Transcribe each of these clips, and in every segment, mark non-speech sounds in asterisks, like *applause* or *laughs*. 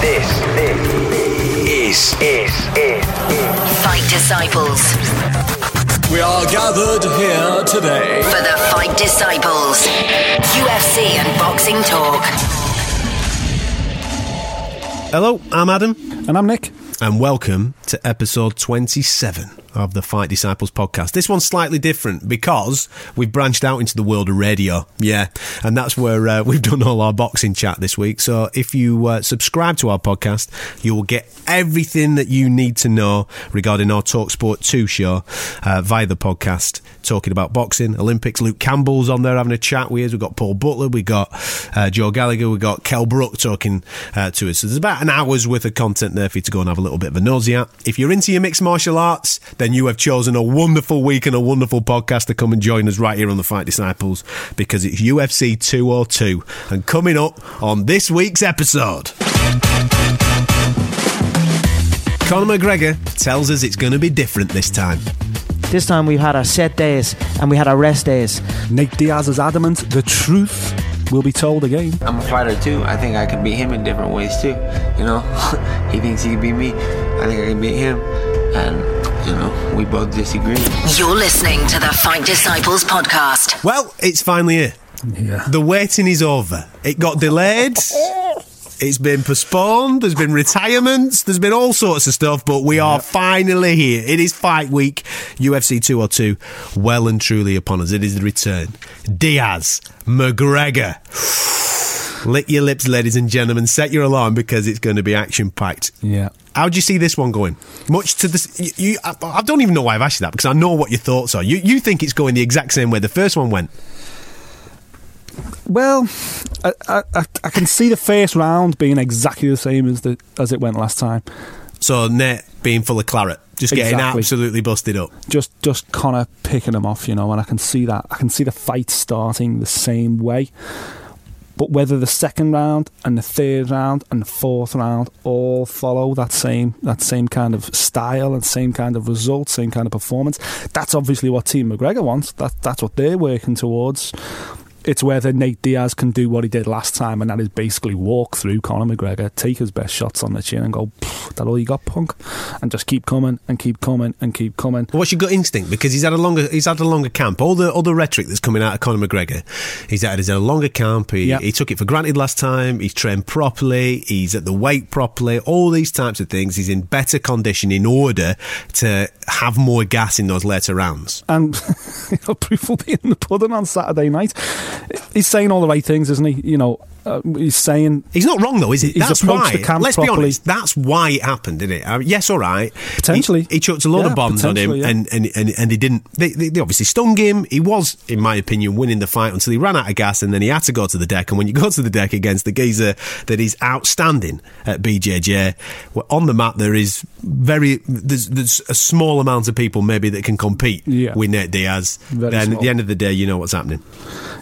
This, this is, is, is, Fight Disciples. We are gathered here today. For the Fight Disciples. UFC and boxing talk. Hello, I'm Adam, And I'm Nick. and welcome to episode 27 of the Fight Disciples podcast. This one's slightly different because we've branched out into the world of radio. Yeah, and that's where uh, we've done all our boxing chat this week. So if you uh, subscribe to our podcast, you will get everything that you need to know regarding our Talksport 2 show uh, via the podcast, talking about boxing, Olympics. Luke Campbell's on there having a chat with us. We've got Paul Butler, we've got uh, Joe Gallagher, we've got Kel Brook talking uh, to us. So there's about an hour's worth of content there for you to go and have a little bit of a nosy at. If you're into your mixed martial arts, then you have chosen a wonderful week and a wonderful podcast to come and join us right here on the Fight Disciples because it's UFC 202 and coming up on this week's episode. Conor McGregor tells us it's going to be different this time. This time we've had our set days and we had our rest days. Nate Diaz is adamant the truth will be told again. I'm a fighter too. I think I can beat him in different ways too. You know, *laughs* he thinks he can beat me. I think I can beat him, and you know, we both disagree. You're listening to the Fight Disciples podcast. Well, it's finally here. Yeah. The waiting is over. It got delayed. It's been postponed. There's been retirements. There's been all sorts of stuff, but we are finally here. It is fight week. UFC 202, well and truly upon us. It is the return. Diaz, McGregor. Lick your lips, ladies and gentlemen. Set your alarm because it's going to be action packed. Yeah. How do you see this one going? Much to this, you, you, I, I don't even know why I've asked you that because I know what your thoughts are. You, you think it's going the exact same way the first one went. Well, I, I, I- can see the first round being exactly the same as the as it went last time. So Nate being full of claret, just getting Exactly. absolutely busted up. Just just Conor picking them off, you know, and I can see that. I can see the fight starting the same way. But whether the second round and the third round and the fourth round all follow that same that same kind of style and same kind of result, same kind of performance, that's obviously what Team McGregor wants. That that's what they're working towards. It's whether Nate Diaz can do what he did last time, and that is basically walk through Conor McGregor, take his best shots on the chin, and go, "Pff, "That all you got, punk," and just keep coming and keep coming and keep coming. What's your gut instinct? Because he's had a longer he's had a longer camp. All the all the rhetoric that's coming out of Conor McGregor, he's had, he's had a longer camp. He, Yep. he took it for granted last time. He's trained properly. He's at the weight properly. All these types of things. He's in better condition in order to have more gas in those later rounds. and *laughs* you know, proof will be in the pudding on Saturday night. He's saying all the right things, isn't he? You know, uh, he's saying He's not wrong though, is he? He's that's why. Let's be honest. That's why it happened, didn't it? Uh, yes, all right. Potentially. he, he chucked a lot Yeah, of bombs on him, yeah. and, and and and he didn't. They, they, they obviously stung him. He was, in my opinion, winning the fight until he ran out of gas, and then he had to go to the deck. And when you go to the deck against the geezer that is outstanding at BJJ, well, on the map there is very there's, there's a small amount of people maybe that can compete Yeah. with Nate Diaz. Very then at the end of the day, you know what's happening.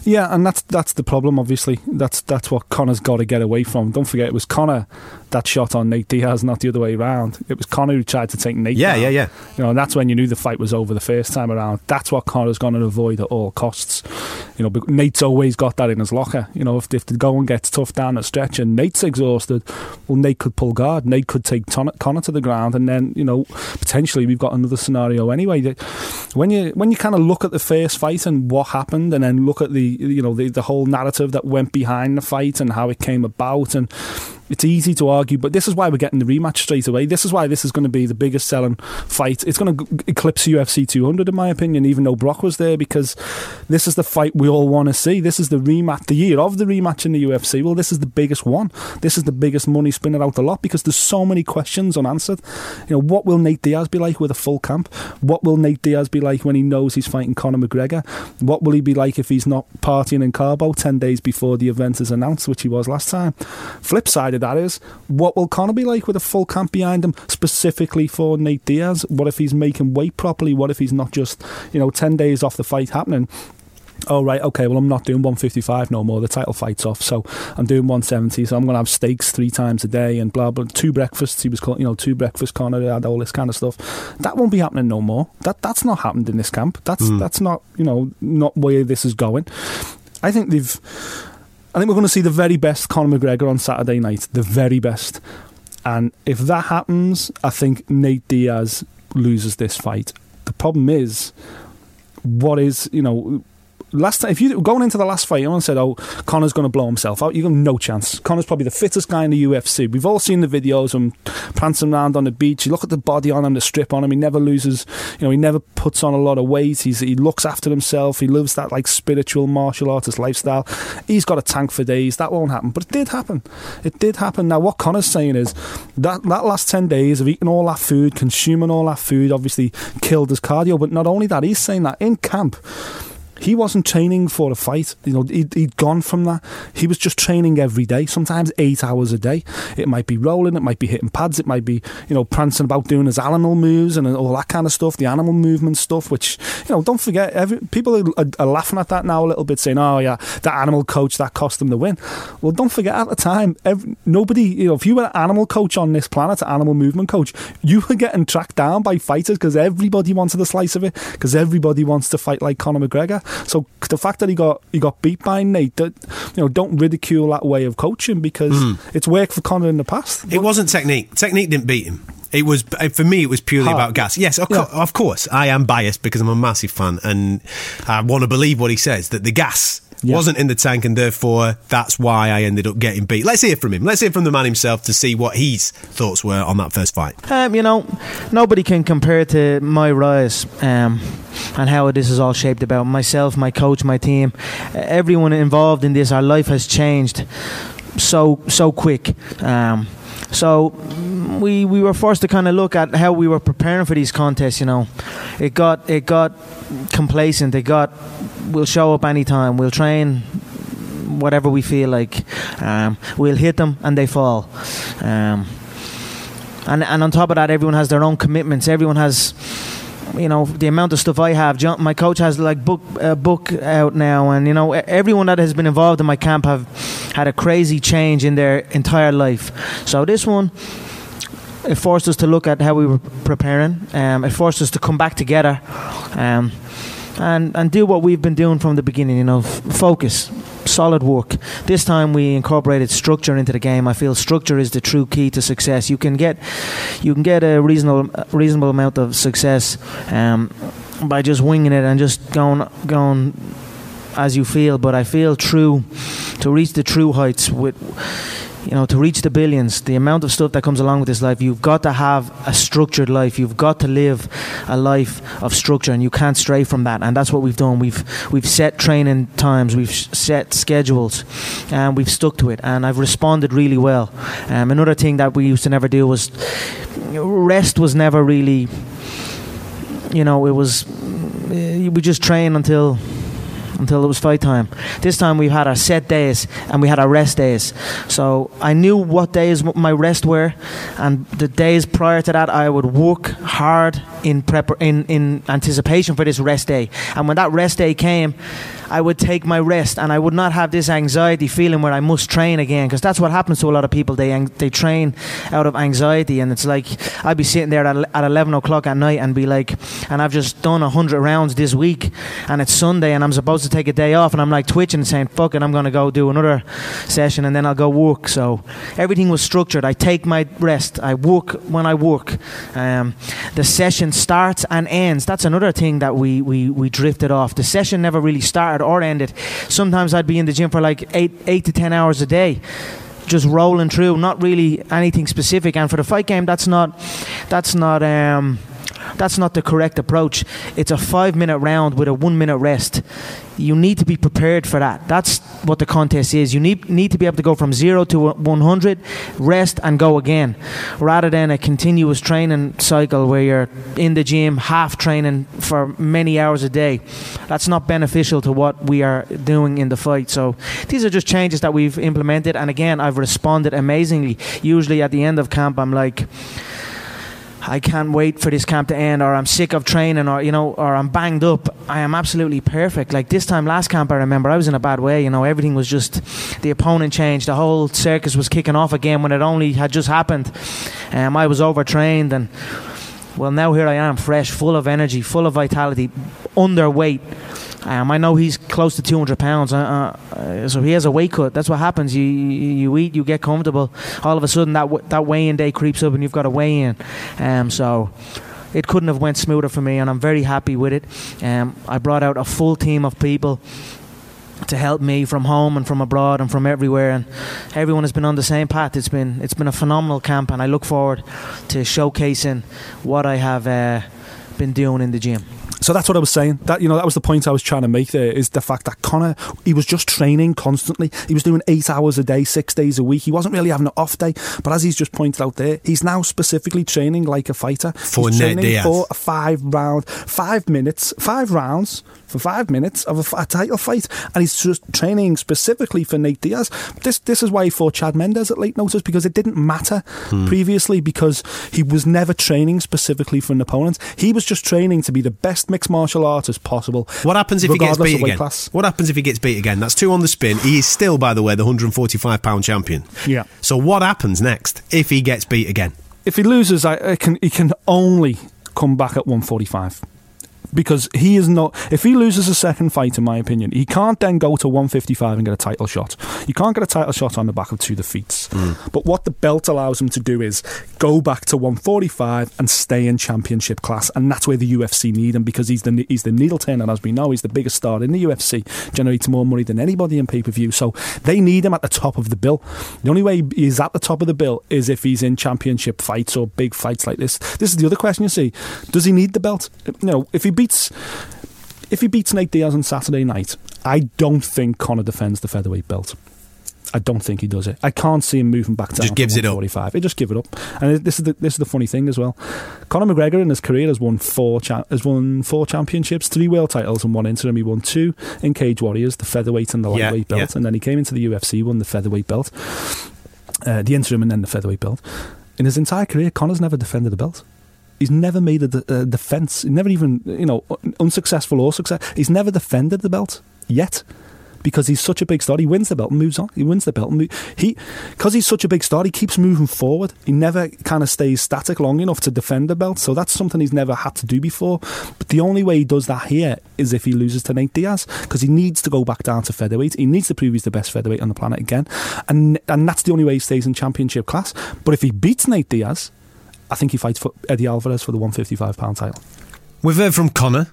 Yeah, and that's that's the problem. Obviously, that's that's what Conor's got to get away from. Don't forget, it was Conor that shot on Nate Diaz, not the other way around. It was Conor who tried to take Nate. Yeah, down. yeah, yeah. You know, and that's when you knew the fight was over the first time around. That's what Conor's going to avoid at all costs. You know, Nate's always got that in his locker. You know, if if the going gets tough down the stretch and Nate's exhausted, well, Nate could pull guard. Nate could take Conor to the ground, and then you know, potentially we've got another scenario anyway. That when you when you kind of look at the first fight and what happened, and then look at the you know the the whole narrative that went behind the fight and how it came about, and it's easy to argue, but this is why we're getting the rematch straight away. This is why this is going to be the biggest selling fight. It's going to eclipse UFC 200, in my opinion, even though Brock was there, because this is the fight we all want to see. This is the rematch, the year of the rematch in the UFC. Well, this is the biggest one. This is the biggest money spinner out the lot because there's so many questions unanswered. You know, what will Nate Diaz be like with a full camp? What will Nate Diaz be like when he knows he's fighting Conor McGregor? What will he be like if he's not partying in Cabo 10 days before the event is announced, which he was last time? Flip side that is, what will Conor be like with a full camp behind him, specifically for Nate Diaz? What if he's making weight properly? What if he's not just, you know, 10 days off the fight happening? Oh right, okay. Well, I'm not doing 155 no more. The title fight's off, so I'm doing 170. So I'm going to have steaks three times a day and blah blah. Two breakfasts. He was called, you know, two breakfasts. Conor had all this kind of stuff. That won't be happening no more. That that's not happened in this camp. That's hmm. that's not you know not where this is going. I think they've. I think we're going to see the very best Conor McGregor on Saturday night. The very best. And if that happens, I think Nate Diaz loses this fight. The problem is, what is you know last time, if you going into the last fight, everyone said, "Oh, Conor's going to blow himself out." You have no chance. Conor's probably the fittest guy in the UFC. We've all seen the videos of him prancing around on the beach. You look at the body on him, the strip on him. He never loses. You know, he never puts on a lot of weight. He's he looks after himself. He lives that like spiritual martial artist lifestyle. He's got a tank for days. That won't happen, but it did happen. It did happen. Now, what Conor's saying is that that last ten days of eating all that food, consuming all that food, obviously killed his cardio. But not only that, he's saying that in camp he wasn't training for a fight. You know, he'd, he'd gone from that. He was just training every day, sometimes eight hours a day. It might be rolling, it might be hitting pads, it might be, you know, prancing about doing his animal moves and all that kind of stuff, the animal movement stuff, which, you know, don't forget, every, people are, are laughing at that now a little bit, saying, oh, yeah, that animal coach, that cost them the win. Well, don't forget at the time, every, nobody, you know, if you were an animal coach on this planet, an animal movement coach, you were getting tracked down by fighters because everybody wanted a slice of it, because everybody wants to fight like Conor McGregor. So the fact that he got he got beat by Nate, that you know, don't ridicule that way of coaching because Mm. it's worked for Conor in the past. It wasn't technique. Technique didn't beat him. It was for me. It was purely Heart. about gas. Yes, of, co- of course. I am biased because I'm a massive fan, and I want to believe what he says that the gas Yeah. wasn't in the tank, and therefore that's why I ended up getting beat. Let's hear from him. Let's hear from the man himself to see what his thoughts were on that first fight. Um, you know, nobody can compare to my rise um, and how this is all shaped about. Myself, my coach, my team, everyone involved in this. Our life has changed so so quick. Um, so we we were forced to kind of look at how we were preparing for these contests. You know, it got it got complacent. It got we'll show up anytime. We'll train whatever we feel like. Um, we'll hit them and they fall. Um, and and on top of that, everyone has their own commitments. Everyone has, you know, the amount of stuff I have. John, my coach has like book a book out now, and you know, everyone that has been involved in my camp have had a crazy change in their entire life. So this one. It forced us to look at how we were preparing. Um, it forced us to come back together, um, and and do what we've been doing from the beginning. You know, f- focus, solid work. This time we incorporated structure into the game. I feel structure is the true key to success. You can get you can get a reasonable reasonable amount of success um, by just winging it and just going going as you feel. But I feel true to reach the true heights with you know, to reach the billions, the amount of stuff that comes along with this life, you've got to have a structured life. You've got to live a life of structure, and you can't stray from that. And that's what we've done. We've we've set training times, we've set schedules, and we've stuck to it. And I've responded really well. Um, another thing that we used to never do was rest was never really, you know, it was we just train until until it was fight time. This time we had our set days and we had our rest days. So I knew what days my rest were, and the days prior to that I would work hard in prep in in anticipation for this rest day. And when that rest day came, I would take my rest and I would not have this anxiety feeling where I must train again because that's what happens to a lot of people. They they train out of anxiety and it's like I'd be sitting there at, at 11 o'clock at night and be like, and I've just done 100 rounds this week and it's Sunday and I'm supposed to take a day off and I'm like twitching and saying, fuck it, I'm going to go do another session and then I'll go work. So everything was structured. I take my rest. I work when I work. Um, the session starts and ends. That's another thing that we, we, we drifted off. The session never really started or ended. Sometimes I'd be in the gym for like eight, eight to 10 hours a day just rolling through, not really anything specific. And for the fight game, that's not that's not um, that's not the correct approach. It's a five minute round with a one minute rest. You need to be prepared for that. That's what the contest is. You need need to be able to go from zero to one hundred, rest and go again, rather than a continuous training cycle where you're in the gym half training for many hours a day. That's not beneficial to what we are doing in the fight. So these are just changes that we've implemented, and again, I've responded amazingly. Usually at the end of camp, I'm like. I can't wait for this camp to end, or I'm sick of training, or you know, or I'm banged up. I am absolutely perfect. Like this time last camp, I remember I was in a bad way. You know, everything was just the opponent changed. The whole circus was kicking off again when it only had just happened. Um, I was overtrained and Well, now here I am, fresh, full of energy, full of vitality, underweight. Um, I know he's close to 200 pounds, uh, uh, so he has a weight cut. That's what happens. You, you you eat, you get comfortable. All of a sudden, that w- that weigh-in day creeps up, and you've got to weigh in. Um, so it couldn't have went smoother for me, and I'm very happy with it. Um, I brought out a full team of people to help me from home and from abroad and from everywhere and everyone has been on the same path it's been it's been a phenomenal camp and I look forward to showcasing what I have uh, been doing in the gym So that's what I was saying. That you know, that was the point I was trying to make. There is the fact that Conor, he was just training constantly. He was doing eight hours a day, six days a week. He wasn't really having an off day. But as he's just pointed out there, he's now specifically training like a fighter. For he's Nate training Diaz. for a five round, five minutes, five rounds for five minutes of a title fight, and he's just training specifically for Nate Diaz. This this is why he fought Chad Mendes at late notice because it didn't matter Hmm. previously because he was never training specifically for an opponent. He was just training to be the best mixed martial artist possible. What happens if he gets beat again? class. What happens if he gets beat again? That's two on the spin. He is still, by the way, the 145 pound champion. Yeah. So what happens next if he gets beat again? If he loses, I, I can he can only come back at 145. Because he is not. If he loses a second fight, in my opinion, he can't then go to 155 and get a title shot. You can't get a title shot on the back of two defeats. Hmm. But what the belt allows him to do is go back to 145 and stay in championship class, and that's where the UFC need him because he's the he's the needle turner, and as we know, he's the biggest star in the UFC, generates more money than anybody in pay per view. So they need him at the top of the bill. The only way he's at the top of the bill is if he's in championship fights or big fights like this. This is the other question you see: Does he need the belt? You know, if he beats if he beats Nate Diaz on Saturday night, I don't think Conor defends the featherweight belt. I don't think he does it. I can't see him moving back down. Just gives it up. 145. He just give it up. And this is the this is the funny thing as well. Conor McGregor in his career has won four cha- has won four championships, three world titles, and one interim. He won two in Cage Warriors, the featherweight and the Yeah, lightweight belt, yeah. and then he came into the UFC, won the featherweight belt, uh, the interim, and then the featherweight belt. In his entire career, Conor's never defended a belt. He's never made a, de- a defense. He never even, you know, unsuccessful or success. He's never defended the belt yet because he's such a big star. He wins the belt and moves on. He wins the belt and move. he because he's such a big star. He keeps moving forward. He never kind of stays static long enough to defend the belt. So that's something he's never had to do before. But the only way he does that here is if he loses to Nate Diaz because he needs to go back down to featherweight. He needs to prove he's the best featherweight on the planet again, and and that's the only way he stays in championship class. But if he beats Nate Diaz. I think he fights for Eddie Alvarez for the 155 pound title. We've heard from Conor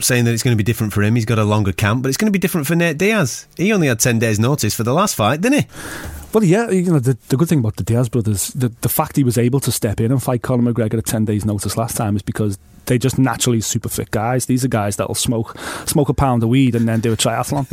saying that it's going to be different for him. He's got a longer camp, but it's going to be different for Nate Diaz. He only had 10 days' notice for the last fight, didn't he? Well, yeah, you know the, the good thing about the Diaz brothers, the the fact he was able to step in and fight Conor McGregor at ten days' notice last time is because they just naturally super fit guys. These are guys that'll smoke smoke a pound of weed and then do a triathlon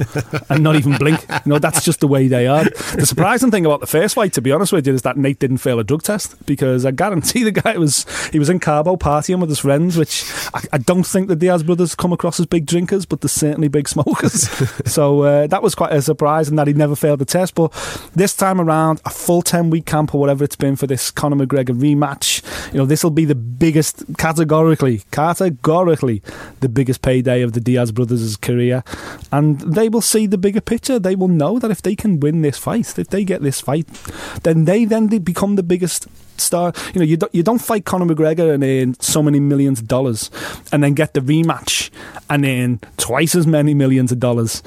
*laughs* and not even blink. You know, that's just the way they are. The surprising thing about the first fight, to be honest with you, is that Nate didn't fail a drug test because I guarantee the guy was he was in Cabo partying with his friends, which I, I don't think the Diaz brothers come across as big drinkers, but they're certainly big smokers. *laughs* so uh, that was quite a surprise, and that he never failed the test. But this time around, a full ten week camp or whatever it's been for this Conor McGregor rematch, you know, this will be the biggest categorically, categorically, the biggest payday of the Diaz brothers' career, and they will see the bigger picture. They will know that if they can win this fight, if they get this fight, then they then they become the biggest star. You know, you don't, you don't fight Conor McGregor and earn so many millions of dollars, and then get the rematch and earn twice as many millions of dollars.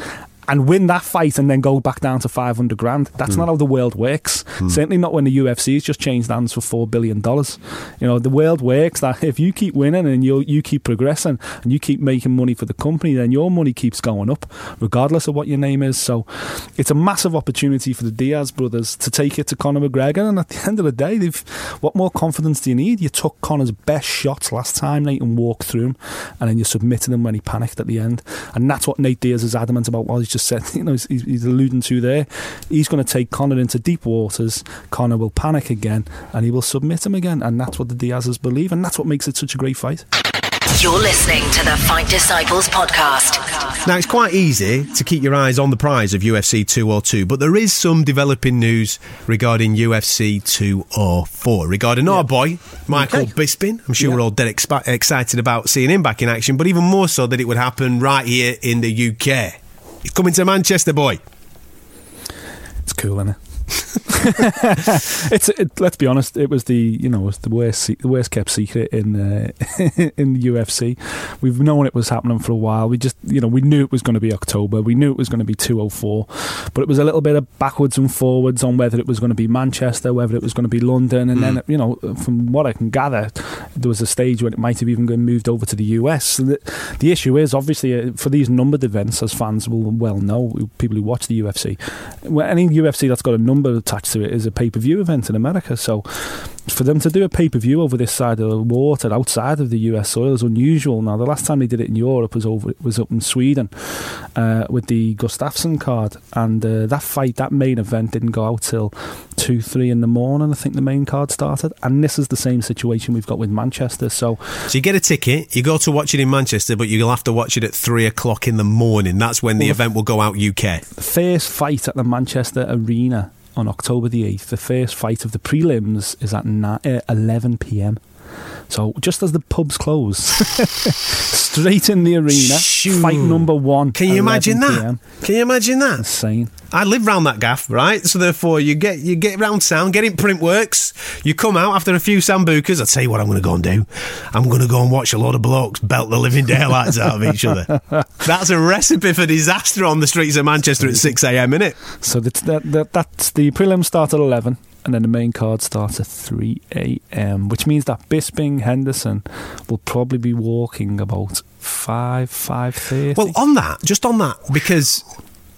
And win that fight and then go back down to 500 grand. That's hmm. not how the world works. Hmm. Certainly not when the UFC's just changed hands for $4 billion. You know, the world works that if you keep winning and you, you keep progressing and you keep making money for the company, then your money keeps going up, regardless of what your name is. So it's a massive opportunity for the Diaz brothers to take it to Conor McGregor. And at the end of the day, they've what more confidence do you need? You took Conor's best shots last time, Nate, and walked through him, and then you submitted him when he panicked at the end. And that's what Nate Diaz is adamant about. What he's just said, *laughs* you know, he's, he's alluding to there. He's going to take Conor into deep waters. Conor will panic again, and he will submit him again. And that's what the Diazes believe, and that's what makes it such a great fight. You're listening to the Fight Disciples podcast. Now, it's quite easy to keep your eyes on the prize of UFC 202, but there is some developing news regarding UFC 204, regarding our boy, Michael Okay. Bisping. I'm sure Yeah. we're all dead expi- excited about seeing him back in action, but even more so that it would happen right here in the UK. He's coming to Manchester, boy. It's cool, isn't it? *laughs* it's it, let's be honest. It was the you know the worst the worst kept secret in uh, *laughs* in the UFC. We've known it was happening for a while. We just you know we knew it was going to be October. We knew it was going to be 204, but it was a little bit of backwards and forwards on whether it was going to be Manchester, whether it was going to be London, and then you know from what I can gather, there was a stage when it might have even been moved over to the US. So the, the issue is obviously uh, for these numbered events, as fans will well know, people who watch the UFC, well, any UFC that's got a number attached to it is a pay per view event in America. So for them to do a pay per view over this side of the water outside of the US soil is unusual. Now the last time they did it in Europe was over was up in Sweden uh, with the Gustafsson card, and uh, that fight that main event didn't go out till two three in the morning. I think the main card started, and this is the same situation we've got with Manchester. So So you get a ticket, you go to watch it in Manchester, but you'll have to watch it at three o'clock in the morning. That's when the Well, event will go out UK. the first fight at the Manchester Arena on October the 8th, the first fight of the prelims is at ni- uh, 11 pm. So just as the pubs close, *laughs* straight in the arena, Shoo. fight number one. Can you imagine that? PM. Can you imagine that? Insane. I live round that gaff, right? So therefore, you get you get round town, get in Printworks. You come out after a few sambucas. I tell you what, I'm going to go and do. I'm going to go and watch a lot of blokes belt the living daylights out of each other. *laughs* That's a recipe for disaster on the streets of Manchester at six a.m. Innit? So that's, that, that, that's the prelims start at 11 and then the main card starts at 3 a.m., which means that Bisping Henderson will probably be walking about 5, 5.30. Well, on that, just on that, because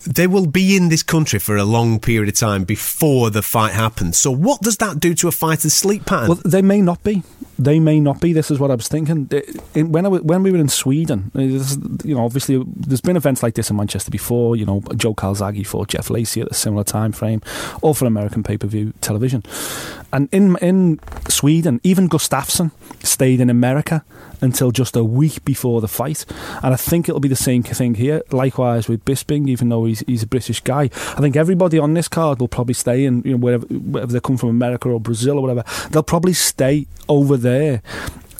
they will be in this country for a long period of time before the fight happens. So, what does that do to a fighter's sleep pattern? Well, they may not be. They may not be. This is what I was thinking. When I when we were in Sweden, uh, you know, obviously there's been events like this in Manchester before. You know, Joe Calzaghe fought Jeff Lacy at a similar time frame, all for American pay per view television. And in in Sweden, even Gustafsson stayed in America until just a week before the fight. And I think it'll be the same thing here. Likewise with Bisping, even though he's he's a British guy, I think everybody on this card will probably stay in you know wherever wherever they come from, America or Brazil or whatever. They'll probably stay over there.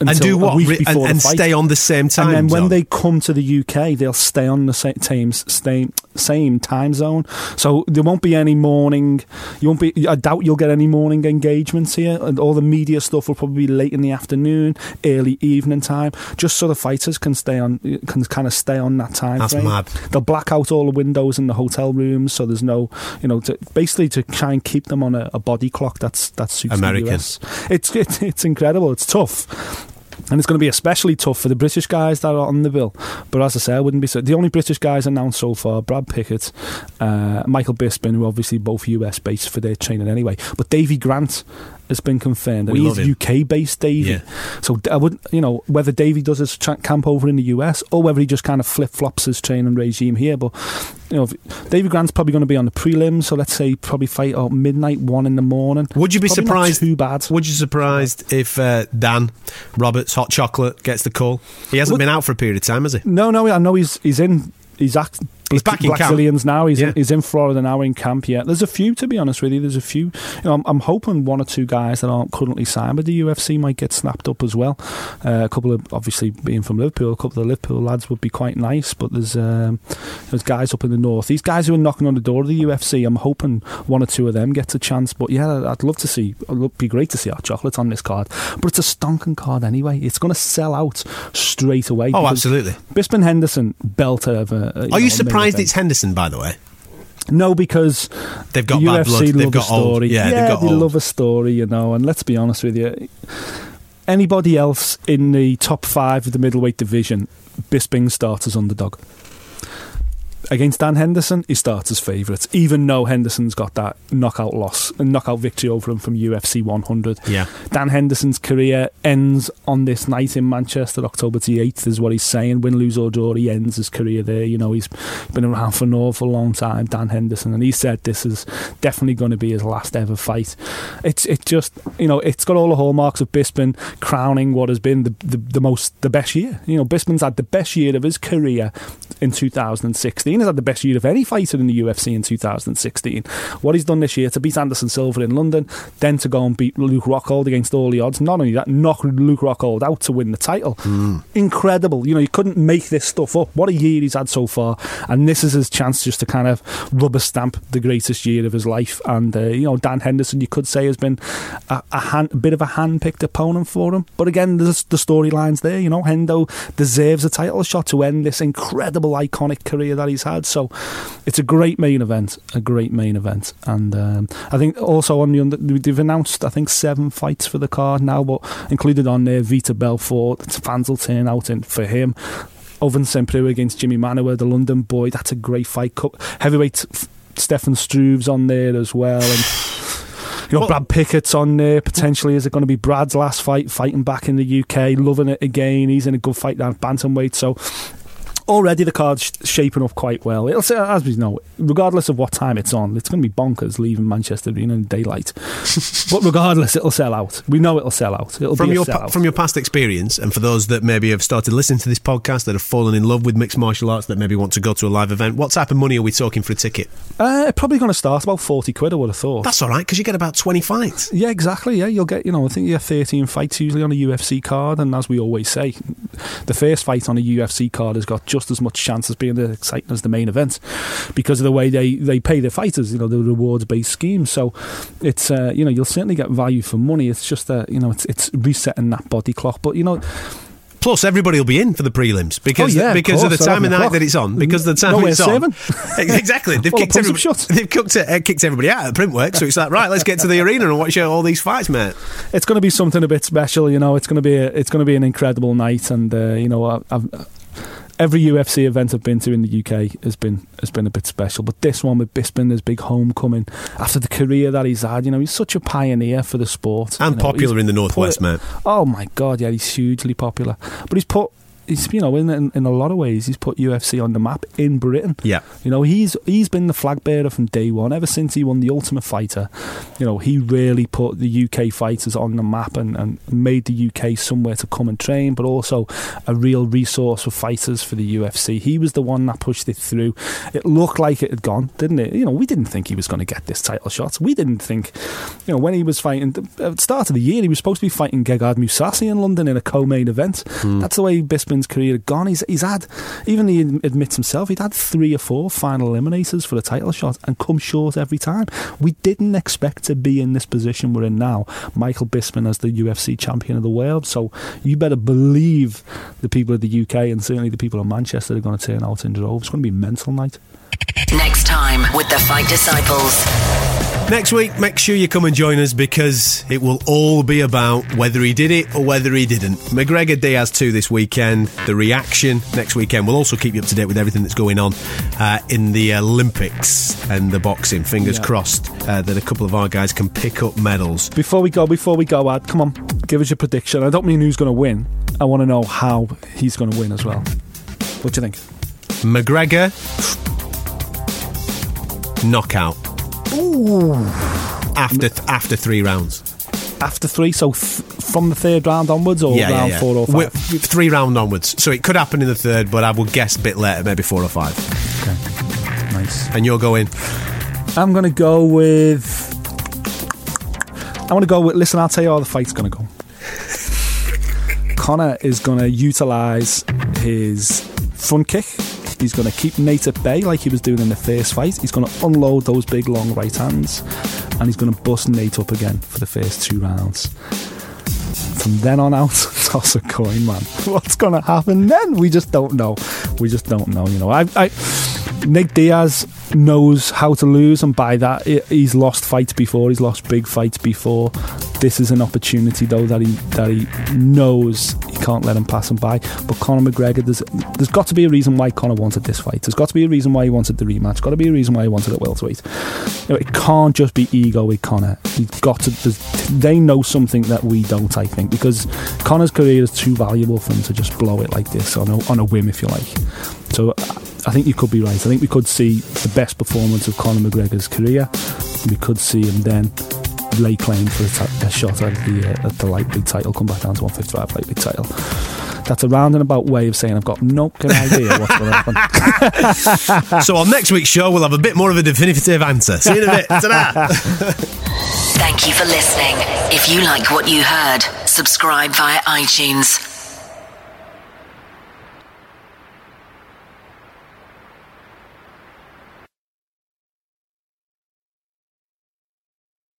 and do a what? week Re- and and stay on the same time. And then when zone? they come to the UK, they'll stay on the same same same, time zone. So there won't be any morning. You won't be. I doubt you'll get any morning engagements here, and all the media stuff will probably be late in the afternoon, early evening time, just so the fighters can stay on can kind of stay on that time. That's frame. mad. They'll black out all the windows in the hotel rooms, so there's no, you know, to, basically to try and keep them on a, a body clock that's that suits American. It's, it's it's incredible. It's tough. And it's going to be especially tough for the British guys that are on the bill. But as I say, I wouldn't be so. The only British guys announced so far: Brad Pickett, uh, Michael Bisping, who obviously both US based for their training anyway. But Davy Grant has been confirmed, and We he's. UK based. Davy. Yeah. So I wouldn't, you know, whether Davy does his tra- camp over in the US or whether he just kind of flip flops his training regime here. But you know, Davy Grant's probably going to be on the prelims, so let's say probably fight at midnight, one in the morning. Would you be Probably surprised? Too bad. Would you be surprised if uh, Dan Roberts, Hot Chocolate, gets the call? He hasn't Would- been out for a period of time, has he? No, no, I know he's he's in. He's act. He's back in camp. Now. He's Yeah. in, he's in Florida now in camp. Yeah, there's a few to be honest with you. There's a few. You know, I'm, I'm hoping one or two guys that aren't currently signed with the UFC might get snapped up as well. Uh, a couple of obviously being from Liverpool, a couple of Liverpool lads would be quite nice. But there's um, there's guys up in the north. These guys who are knocking on the door of the UFC. I'm hoping one or two of them gets a chance. But yeah, I'd love to see. It'd be great to see our chocolate on this card. But it's a stonking card anyway. It's going to sell out straight away. Oh, absolutely. Bisping Henderson belter of a. Are know, you a surprised it's Henderson, by the way? no? Because They've got the bad UFC blood. They've love got a story. old. Yeah, they've got they old. love a story, you know. And let's be honest with you, anybody else in the top five of the middleweight division, Bisping starts as underdog. Against Dan Henderson, he starts as favourites, even though Henderson's got that knockout loss and knockout victory over him from UFC 100. Yeah. Dan Henderson's career ends on this night in Manchester, October the 8th, is what he's saying. Win, lose, or draw, he ends his career there. You know, he's been around for an awful long time, Dan Henderson, and he said this is definitely going to be his last ever fight. It's it just, you know, it's got all the hallmarks of Bisping crowning what has been the, the, the most, the best year. You know, Bisping's had the best year of his career in 2016. 2016. He's had the best year of any fighter in the UFC in 2016. What he's done this year to beat Anderson Silva in London, then to go and beat Luke Rockhold against all the odds. Not only that, knock Luke Rockhold out to win the title. Incredible. You know, you couldn't make this stuff up. What a year he's had so far. And this is his chance just to kind of rubber stamp the greatest year of his life. And, uh, you know, Dan Henderson, you could say, has been a, a, hand, a bit of a hand picked opponent for him. But again, there's the storylines there. You know, Hendo deserves a title shot to end this incredible, iconic career that he's had. So it's a great main event, a great main event. And um, I think also on the under, they've announced, I think, seven fights for the card now, but included on there, Vitor Belfort. Fans will turn out in for him. Ovince Saint Preux against Jimmy Manuwa, the London boy. That's a great fight. Cup heavyweight Stefan Struve's on there as well, and you know Brad Pickett's on there potentially. Is it going to be Brad's last fight? Fighting back in the UK, loving it again. He's in a good fight down at bantamweight, so. Already the card's shaping up quite well. It'll say, as we know, regardless of what time it's on, it's going to be bonkers leaving Manchester Arena in daylight. *laughs* but regardless, it'll sell out. We know it'll sell out. It'll from be your a pa- sellout. from your past experience, and for those that maybe have started listening to this podcast that have fallen in love with mixed martial arts, that maybe want to go to a live event, what type of money are we talking for a ticket? uh, probably going to start about forty quid. I would have thought. That's all right because you get about twenty fights. Yeah, exactly. Yeah, you'll get, you know, I think you have 13 fights usually on a UFC card. And as we always say, the first fight on a UFC card has got just as much chance as being as exciting as the main event because of the way they, they pay their fighters, you know, the rewards based scheme. So it's, uh, you know, you'll certainly get value for money. It's just that, you know, it's, it's resetting that body clock. But, you know, Plus, everybody will be in for the prelims because Oh, yeah, because of, course, the time of 11 night that it's on. Because of the time Nowhere it's on. *laughs* exactly, they've Well, kicked everybody. They've kicked, uh, kicked everybody out at Printwork. So it's like right, let's get to the arena and watch all these fights, mate. it's going to be something a bit special. You know, it's going to be a, it's going to be an incredible night, and uh, you know, I, I've, every UFC event I've been to in the UK has been has been a bit special. But this one with Bisping, his big homecoming after the career that he's had. You know, he's such a pioneer for the sport And you know, popular in the northwest, man. Oh my god, yeah, he's hugely popular. But he's put. He's, you know, in, in in a lot of ways, he's put UFC on the map in Britain. Yeah. You know, he's he's been the flag bearer from day one. Ever since he won the Ultimate Fighter, you know, he really put the UK fighters on the map and, and made the UK somewhere to come and train, but also a real resource for fighters for the UFC. He was the one that pushed it through. It looked like it had gone, didn't it? You know, we didn't think he was going to get this title shot. We didn't think, you know, when he was fighting at the start of the year, he was supposed to be fighting Gegard Mousasi in London in a co-main event. Hmm. That's the way Bisping's career gone. He's he's had, even he admits himself, he'd had three or four final eliminators for the title shot and come short every time. We didn't expect to be in this position we're in now. Michael Bisping as the UFC champion of the world. So you better believe the people of the UK and certainly the people of Manchester are going to turn out in droves. It's going to be a mental night. Next time with the Fight Disciples. Next week, make sure you come and join us because it will all be about whether he did it or whether he didn't. McGregor Diaz 2 this weekend, the reaction next weekend. We'll also keep you up to date with everything that's going on uh, in the Olympics and the boxing. Fingers Yeah. crossed uh, that a couple of our guys can pick up medals. Before we go, before we go, Ad, come on, give us your prediction. I don't mean who's going to win. I want to know how he's going to win as well. What do you think? McGregor, *sniffs* knockout. After after three rounds. After three, so th- from the third round onwards, or round four or five? Three round onwards. So it could happen in the third, but I would guess a bit later, maybe four or five. Okay, nice. And you're going. I'm going to go with. I'm going to go with. Listen, I'll tell you how the fight's going to go. *laughs* Conor is going to utilise his front kick. He's going to keep Nate at bay like he was doing in the first fight. He's going to unload those big long right hands and he's going to bust Nate up again for the first two rounds. From then on out, toss a coin, man. What's going to happen then? We just don't know. We just don't know. You know, I, I Nick Diaz knows how to lose, and by that, he's lost fights before. He's lost big fights before. This is an opportunity, though, that he that he knows he can't let him pass him by. But Conor McGregor, there's there's got to be a reason why Conor wanted this fight. There's got to be a reason why he wanted the rematch. Got to be a reason why he wanted it welterweight. You know, it can't just be ego with Conor. He's got to. They know something that we don't, I think, because Conor's career is too valuable for him to just blow it like this on a, on a whim, if you like. So I think you could be right. I think we could see the best performance of Conor McGregor's career. We could see him then lay claim for the, ti- a shot at the uh, at the lightweight title, come back down to 155 lightweight title. That's a roundabout way of saying I've got no fucking idea what's going to happen. *laughs* *laughs* so on next week's show, we'll have a bit more of a definitive answer. See you in a bit. Ta-da. *laughs* Thank you for listening. If you like what you heard, subscribe via iTunes.